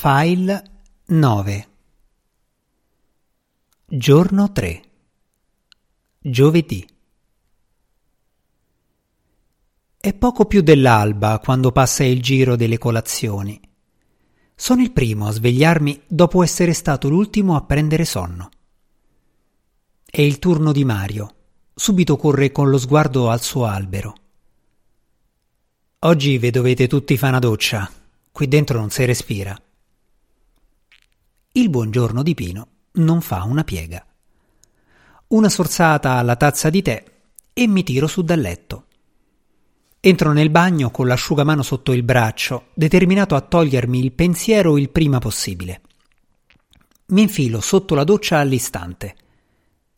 File 9 Giorno 3 Giovedì È poco più dell'alba quando passa il giro delle colazioni. Sono il primo a svegliarmi dopo essere stato l'ultimo a prendere sonno. È il turno di Mario. Subito corre con lo sguardo al suo albero. Oggi vi dovete tutti fare una doccia. Qui dentro non si respira. Il buongiorno di Pino non fa una piega. Una sorsata alla tazza di tè e mi tiro su dal letto. Entro nel bagno con l'asciugamano sotto il braccio, determinato a togliermi il pensiero il prima possibile. Mi infilo sotto la doccia all'istante.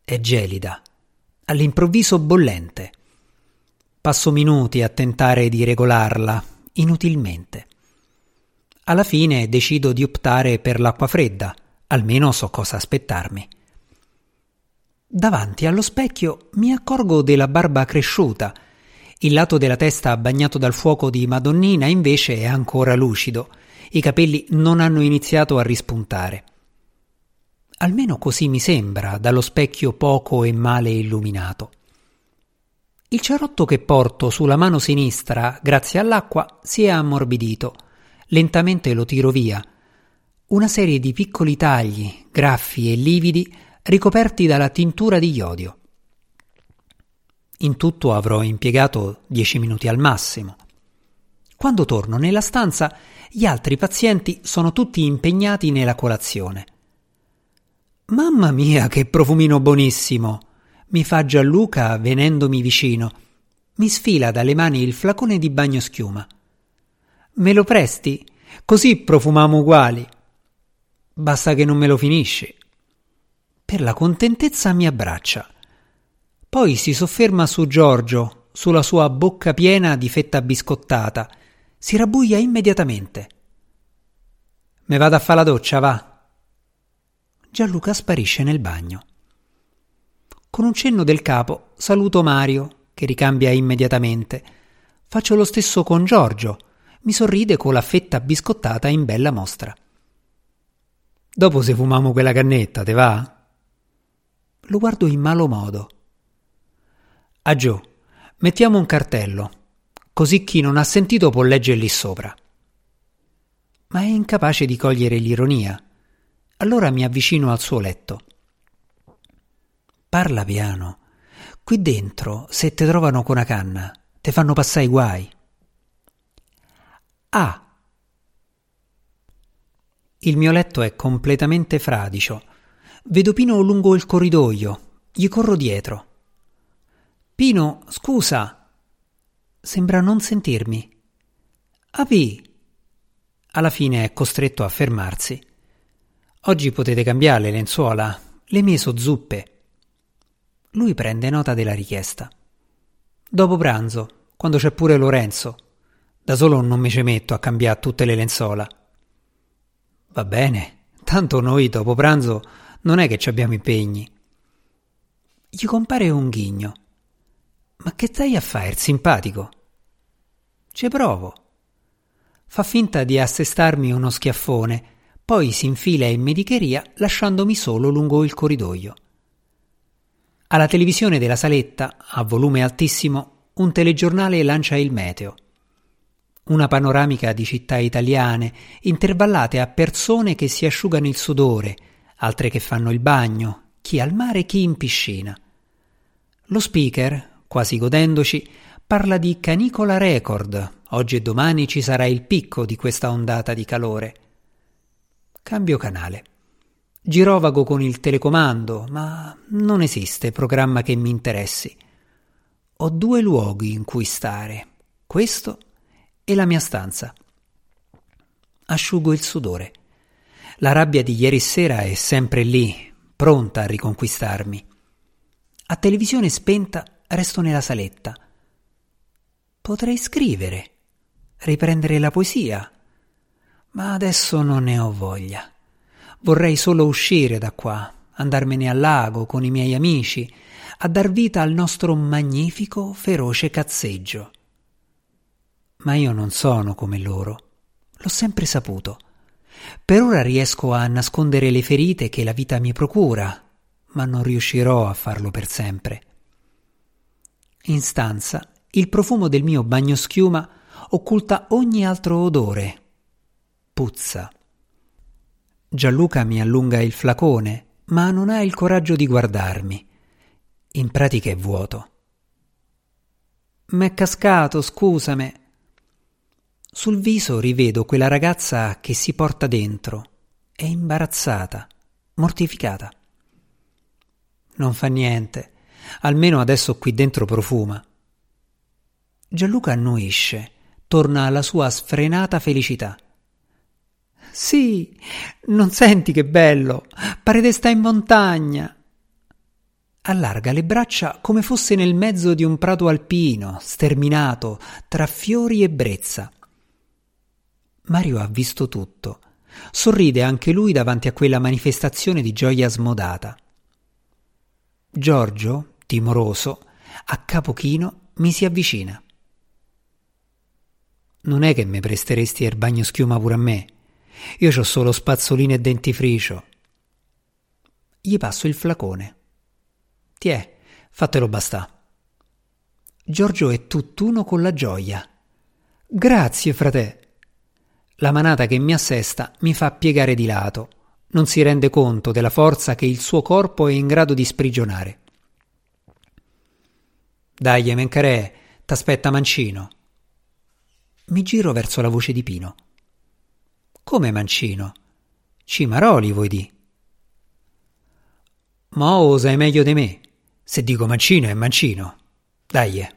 È gelida, all'improvviso bollente. Passo minuti a tentare di regolarla, inutilmente. Alla fine decido di optare per l'acqua fredda, almeno so cosa aspettarmi. Davanti allo specchio mi accorgo della barba cresciuta. Il lato della testa bagnato dal fuoco di Madonnina invece è ancora lucido. I capelli non hanno iniziato a rispuntare. Almeno così mi sembra dallo specchio poco e male illuminato. Il cerotto che porto sulla mano sinistra, grazie all'acqua, si è ammorbidito Lentamente lo tiro via. Una serie di piccoli tagli, graffi e lividi ricoperti dalla tintura di iodio. In tutto avrò impiegato dieci minuti al massimo. Quando torno nella stanza, gli altri pazienti sono tutti impegnati nella colazione. Mamma mia, che profumino buonissimo! mi fa Gianluca venendomi vicino. Mi sfila dalle mani il flacone di bagno schiuma. Me lo presti? Così profumiamo uguali. Basta che non me lo finisci. Per la contentezza mi abbraccia. Poi si sofferma su Giorgio, sulla sua bocca piena di fetta biscottata. Si rabbuia immediatamente. Me vado a fare la doccia, va. Gianluca sparisce nel bagno. Con un cenno del capo saluto Mario, che ricambia immediatamente. Faccio lo stesso con Giorgio mi sorride con la fetta biscottata in bella mostra. Dopo se fumiamo quella cannetta, te va? Lo guardo in malo modo. A Gio, mettiamo un cartello, così chi non ha sentito può leggere lì sopra. Ma è incapace di cogliere l'ironia. Allora mi avvicino al suo letto. Parla piano. Qui dentro, se te trovano con una canna, te fanno passare i guai. A. Il mio letto è completamente fradicio. Vedo Pino lungo il corridoio. Gli corro dietro. Pino, scusa. Sembra non sentirmi. Api. Alla fine è costretto a fermarsi. Oggi potete cambiare le lenzuola, le mie so zuppe. Lui prende nota della richiesta. Dopo pranzo, quando c'è pure Lorenzo. Da solo non mi ci metto a cambiare tutte le lenzuola. Va bene, tanto noi dopo pranzo non è che ci abbiamo impegni. Gli compare un ghigno. Ma che stai a fare, simpatico? Ci provo. Fa finta di assestarmi uno schiaffone, poi si infila in medicheria lasciandomi solo lungo il corridoio. Alla televisione della saletta, a volume altissimo, un telegiornale lancia il meteo una panoramica di città italiane, intervallate a persone che si asciugano il sudore, altre che fanno il bagno, chi al mare, chi in piscina. Lo speaker, quasi godendoci, parla di canicola record. Oggi e domani ci sarà il picco di questa ondata di calore. Cambio canale. Girovago con il telecomando, ma non esiste programma che mi interessi. Ho due luoghi in cui stare. Questo e la mia stanza. Asciugo il sudore. La rabbia di ieri sera è sempre lì, pronta a riconquistarmi. A televisione spenta resto nella saletta. Potrei scrivere, riprendere la poesia, ma adesso non ne ho voglia. Vorrei solo uscire da qua, andarmene al lago con i miei amici, a dar vita al nostro magnifico, feroce cazzeggio. Ma io non sono come loro. L'ho sempre saputo. Per ora riesco a nascondere le ferite che la vita mi procura, ma non riuscirò a farlo per sempre. In stanza il profumo del mio bagnoschiuma occulta ogni altro odore. Puzza. Gianluca mi allunga il flacone, ma non ha il coraggio di guardarmi. In pratica è vuoto. M'è cascato, scusame. Sul viso rivedo quella ragazza che si porta dentro. È imbarazzata, mortificata. Non fa niente, almeno adesso qui dentro profuma. Gianluca annuisce, torna alla sua sfrenata felicità. Sì, non senti che bello, pare di sta in montagna. Allarga le braccia come fosse nel mezzo di un prato alpino, sterminato, tra fiori e brezza. Mario ha visto tutto. Sorride anche lui davanti a quella manifestazione di gioia smodata. Giorgio, timoroso, a capo chino, mi si avvicina. Non è che mi presteresti il bagno schiuma pure a me. Io ho solo spazzolino e dentifricio. Gli passo il flacone. Tiè, fatelo bastà. Giorgio è tutt'uno con la gioia. Grazie, frate. La manata che mi assesta mi fa piegare di lato. Non si rende conto della forza che il suo corpo è in grado di sprigionare. Dai, Mencarè, t'aspetta Mancino. Mi giro verso la voce di Pino. Come Mancino? Cimaroli, vuoi di? Ma osa è meglio di me. Se dico Mancino è Mancino. Dai.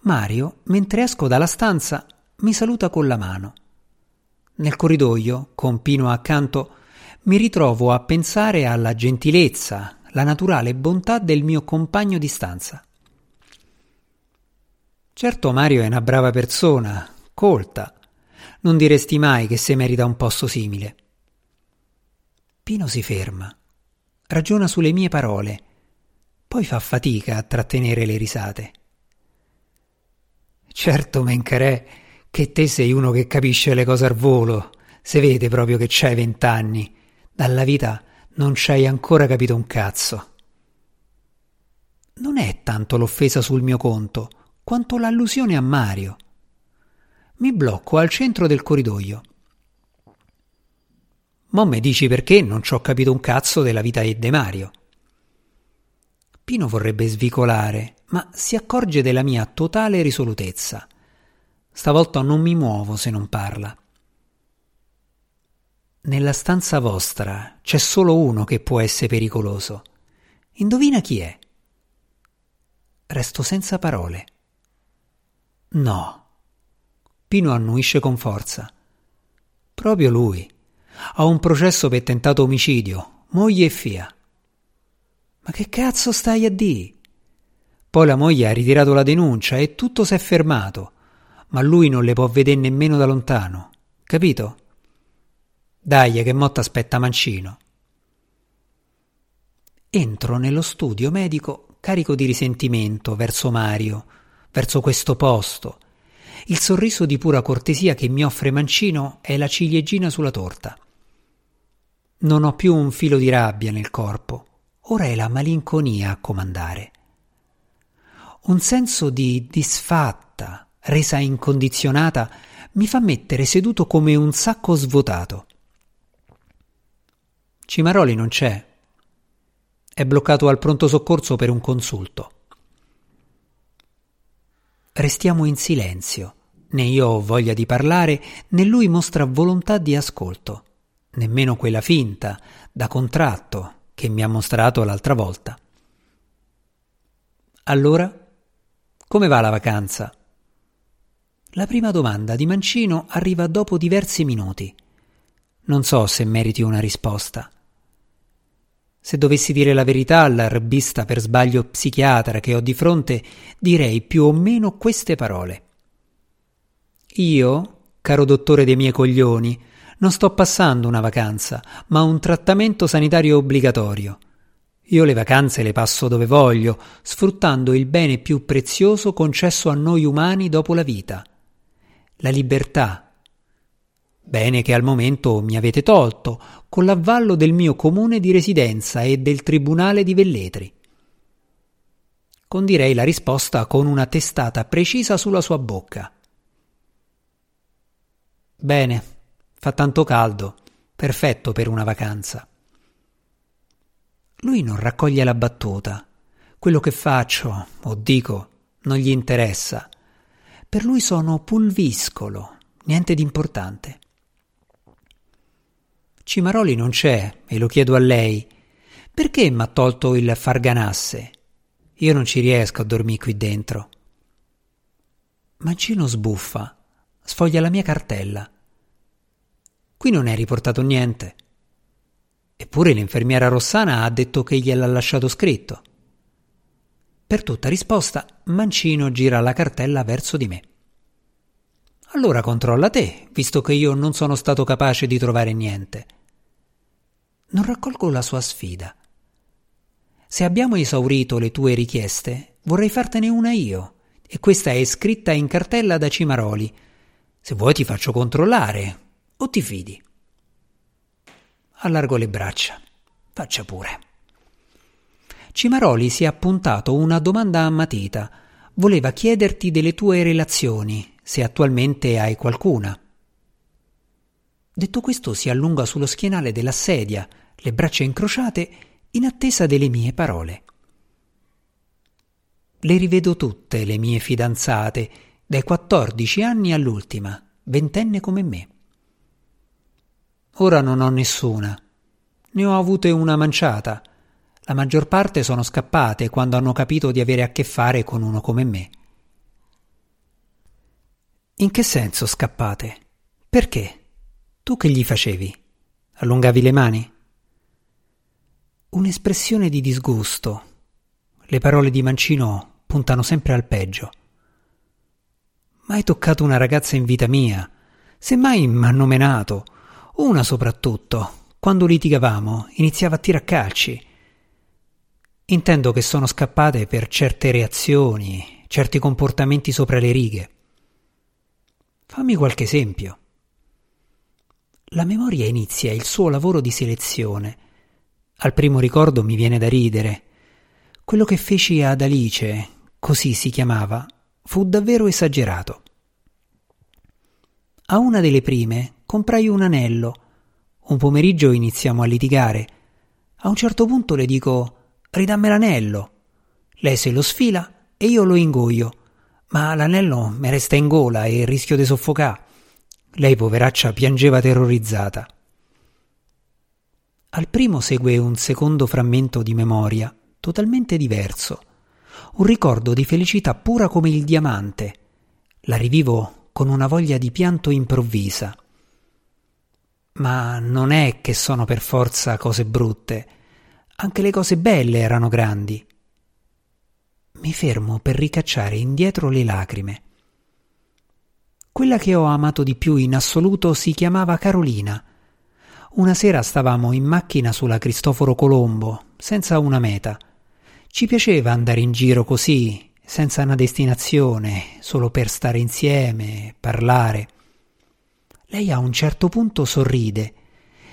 Mario, mentre esco dalla stanza, mi saluta con la mano. Nel corridoio, con Pino accanto, mi ritrovo a pensare alla gentilezza, la naturale bontà del mio compagno di stanza. Certo Mario è una brava persona, colta, non diresti mai che se merita un posto simile. Pino si ferma, ragiona sulle mie parole, poi fa fatica a trattenere le risate. Certo, Mencarè, che te sei uno che capisce le cose al volo, se vede proprio che c'hai vent'anni, dalla vita non c'hai ancora capito un cazzo. Non è tanto l'offesa sul mio conto, quanto l'allusione a Mario. Mi blocco al centro del corridoio. Mo me dici perché non ci ho capito un cazzo della vita di Mario. Pino vorrebbe svicolare, ma si accorge della mia totale risolutezza. Stavolta non mi muovo se non parla. Nella stanza vostra c'è solo uno che può essere pericoloso. Indovina chi è? Resto senza parole. No. Pino annuisce con forza. Proprio lui. Ha un processo per tentato omicidio, moglie e fia. Ma che cazzo stai a di? Poi la moglie ha ritirato la denuncia e tutto si è fermato, ma lui non le può vedere nemmeno da lontano. Capito? Dai, che motta aspetta Mancino. Entro nello studio medico carico di risentimento verso Mario, verso questo posto, il sorriso di pura cortesia che mi offre Mancino è la ciliegina sulla torta. Non ho più un filo di rabbia nel corpo, ora è la malinconia a comandare. Un senso di disfatta, resa incondizionata, mi fa mettere seduto come un sacco svuotato. Cimaroli non c'è. È bloccato al pronto soccorso per un consulto. Restiamo in silenzio. Né io ho voglia di parlare, né lui mostra volontà di ascolto, nemmeno quella finta, da contratto, che mi ha mostrato l'altra volta. Allora, come va la vacanza? La prima domanda di Mancino arriva dopo diversi minuti. Non so se meriti una risposta. Se dovessi dire la verità all'arbista per sbaglio psichiatra che ho di fronte, direi più o meno queste parole. Io, caro dottore dei miei coglioni, non sto passando una vacanza, ma un trattamento sanitario obbligatorio. Io le vacanze le passo dove voglio, sfruttando il bene più prezioso concesso a noi umani dopo la vita. La libertà. Bene che al momento mi avete tolto, con l'avvallo del mio comune di residenza e del tribunale di Velletri. Condirei la risposta con una testata precisa sulla sua bocca. Bene, fa tanto caldo, perfetto per una vacanza. Lui non raccoglie la battuta. Quello che faccio, o dico, non gli interessa. Per lui sono pulviscolo, niente di importante. Cimaroli non c'è e lo chiedo a lei. Perché m'ha tolto il farganasse? Io non ci riesco a dormire qui dentro. Mancino sbuffa, sfoglia la mia cartella. Qui non è riportato niente. Eppure l'infermiera Rossana ha detto che gliel'ha lasciato scritto. Per tutta risposta, Mancino gira la cartella verso di me. Allora controlla te, visto che io non sono stato capace di trovare niente. Non raccolgo la sua sfida. Se abbiamo esaurito le tue richieste, vorrei fartene una io, e questa è scritta in cartella da Cimaroli. Se vuoi ti faccio controllare, o ti fidi. Allargo le braccia. Faccia pure. Cimaroli si è appuntato una domanda a matita. Voleva chiederti delle tue relazioni, se attualmente hai qualcuna. Detto questo si allunga sullo schienale della sedia, le braccia incrociate, in attesa delle mie parole. Le rivedo tutte, le mie fidanzate, dai quattordici anni all'ultima, ventenne come me. Ora non ho nessuna. Ne ho avute una manciata. La maggior parte sono scappate quando hanno capito di avere a che fare con uno come me. In che senso scappate? Perché? Tu che gli facevi? Allungavi le mani? Un'espressione di disgusto. Le parole di Mancino puntano sempre al peggio. Mai toccato una ragazza in vita mia. Semmai m'hanno menato. Una soprattutto. Quando litigavamo, iniziava a tirare calci. Intendo che sono scappate per certe reazioni, certi comportamenti sopra le righe. Fammi qualche esempio. La memoria inizia il suo lavoro di selezione al primo ricordo mi viene da ridere. Quello che feci ad Alice, così si chiamava, fu davvero esagerato. A una delle prime comprai un anello. Un pomeriggio iniziamo a litigare. A un certo punto le dico ridammi l'anello. Lei se lo sfila e io lo ingoio. Ma l'anello mi resta in gola e rischio di soffocare. Lei, poveraccia, piangeva terrorizzata. Al primo segue un secondo frammento di memoria, totalmente diverso, un ricordo di felicità pura come il diamante. La rivivo con una voglia di pianto improvvisa. Ma non è che sono per forza cose brutte, anche le cose belle erano grandi. Mi fermo per ricacciare indietro le lacrime. Quella che ho amato di più in assoluto si chiamava Carolina una sera stavamo in macchina sulla Cristoforo Colombo, senza una meta. Ci piaceva andare in giro così, senza una destinazione, solo per stare insieme, parlare. Lei a un certo punto sorride.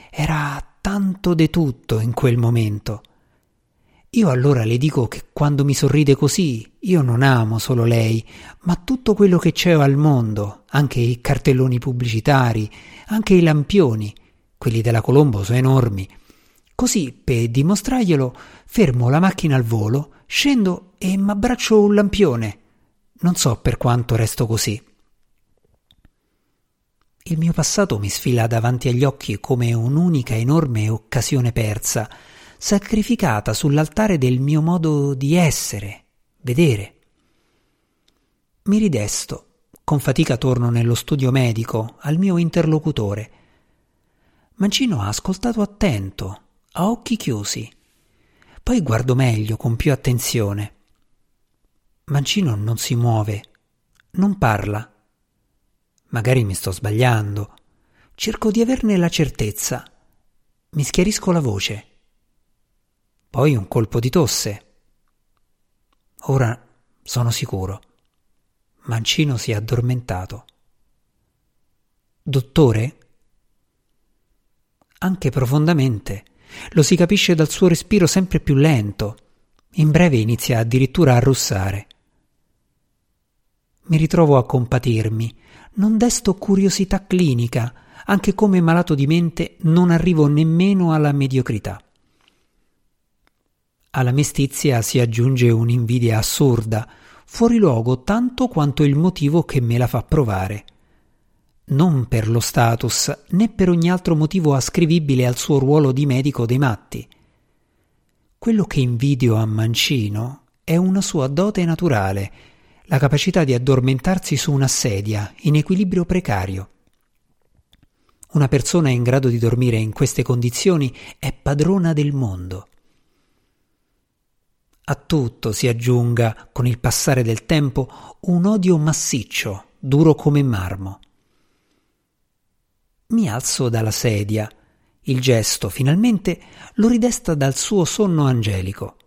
Era tanto de tutto in quel momento. Io allora le dico che quando mi sorride così, io non amo solo lei, ma tutto quello che c'è al mondo, anche i cartelloni pubblicitari, anche i lampioni quelli della Colombo sono enormi. Così, per dimostrarglielo, fermo la macchina al volo, scendo e m'abbraccio un lampione. Non so per quanto resto così. Il mio passato mi sfila davanti agli occhi come un'unica enorme occasione persa, sacrificata sull'altare del mio modo di essere, vedere. Mi ridesto, con fatica torno nello studio medico, al mio interlocutore. Mancino ha ascoltato attento, a occhi chiusi. Poi guardo meglio, con più attenzione. Mancino non si muove, non parla. Magari mi sto sbagliando. Cerco di averne la certezza. Mi schiarisco la voce. Poi un colpo di tosse. Ora sono sicuro. Mancino si è addormentato. Dottore? anche profondamente. Lo si capisce dal suo respiro sempre più lento. In breve inizia addirittura a russare. Mi ritrovo a compatirmi. Non desto curiosità clinica, anche come malato di mente non arrivo nemmeno alla mediocrità. Alla mestizia si aggiunge un'invidia assurda, fuori luogo tanto quanto il motivo che me la fa provare. Non per lo status, né per ogni altro motivo ascrivibile al suo ruolo di medico dei matti. Quello che invidio a Mancino è una sua dote naturale, la capacità di addormentarsi su una sedia in equilibrio precario. Una persona in grado di dormire in queste condizioni è padrona del mondo. A tutto si aggiunga, con il passare del tempo, un odio massiccio, duro come marmo. Mi alzo dalla sedia. Il gesto, finalmente, lo ridesta dal suo sonno angelico.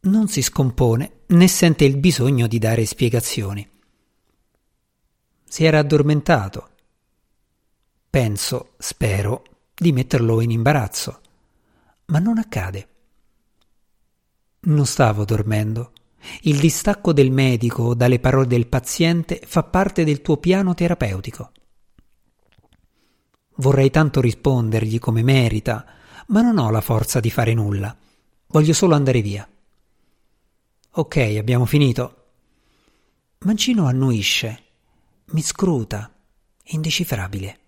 Non si scompone né sente il bisogno di dare spiegazioni. Si era addormentato. Penso, spero, di metterlo in imbarazzo, ma non accade. Non stavo dormendo. Il distacco del medico dalle parole del paziente fa parte del tuo piano terapeutico. Vorrei tanto rispondergli come merita, ma non ho la forza di fare nulla. Voglio solo andare via. Ok, abbiamo finito. Mancino annuisce, mi scruta, indecifrabile.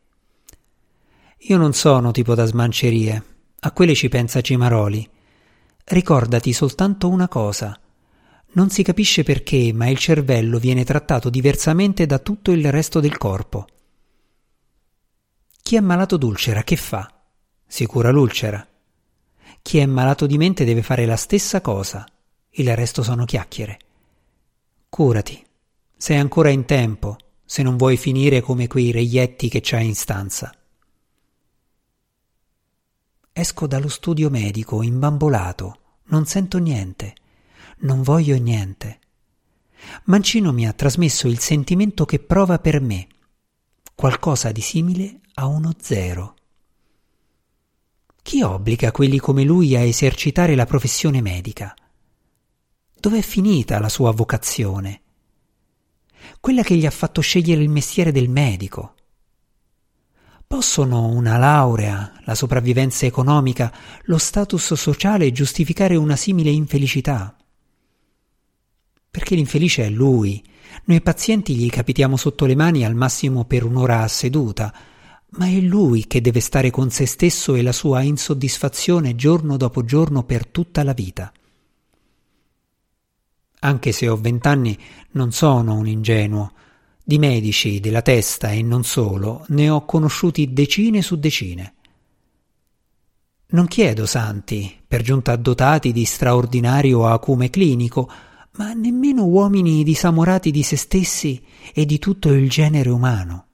Io non sono tipo da smancerie, a quelle ci pensa Cimaroli Ricordati soltanto una cosa. Non si capisce perché, ma il cervello viene trattato diversamente da tutto il resto del corpo. Chi è malato d'ulcera che fa? Si cura l'ulcera. Chi è malato di mente deve fare la stessa cosa. Il resto sono chiacchiere. Curati. Sei ancora in tempo, se non vuoi finire come quei reietti che c'hai in stanza. Esco dallo studio medico imbambolato, non sento niente, non voglio niente. Mancino mi ha trasmesso il sentimento che prova per me, qualcosa di simile a uno zero. Chi obbliga quelli come lui a esercitare la professione medica? Dov'è finita la sua vocazione? Quella che gli ha fatto scegliere il mestiere del medico. Possono una laurea, la sopravvivenza economica, lo status sociale giustificare una simile infelicità? Perché l'infelice è lui. Noi pazienti gli capitiamo sotto le mani al massimo per un'ora a seduta, ma è lui che deve stare con se stesso e la sua insoddisfazione giorno dopo giorno per tutta la vita. Anche se ho vent'anni non sono un ingenuo, di medici della testa e non solo ne ho conosciuti decine su decine. Non chiedo santi, per giunta dotati di straordinario acume clinico, ma nemmeno uomini disamorati di se stessi e di tutto il genere umano.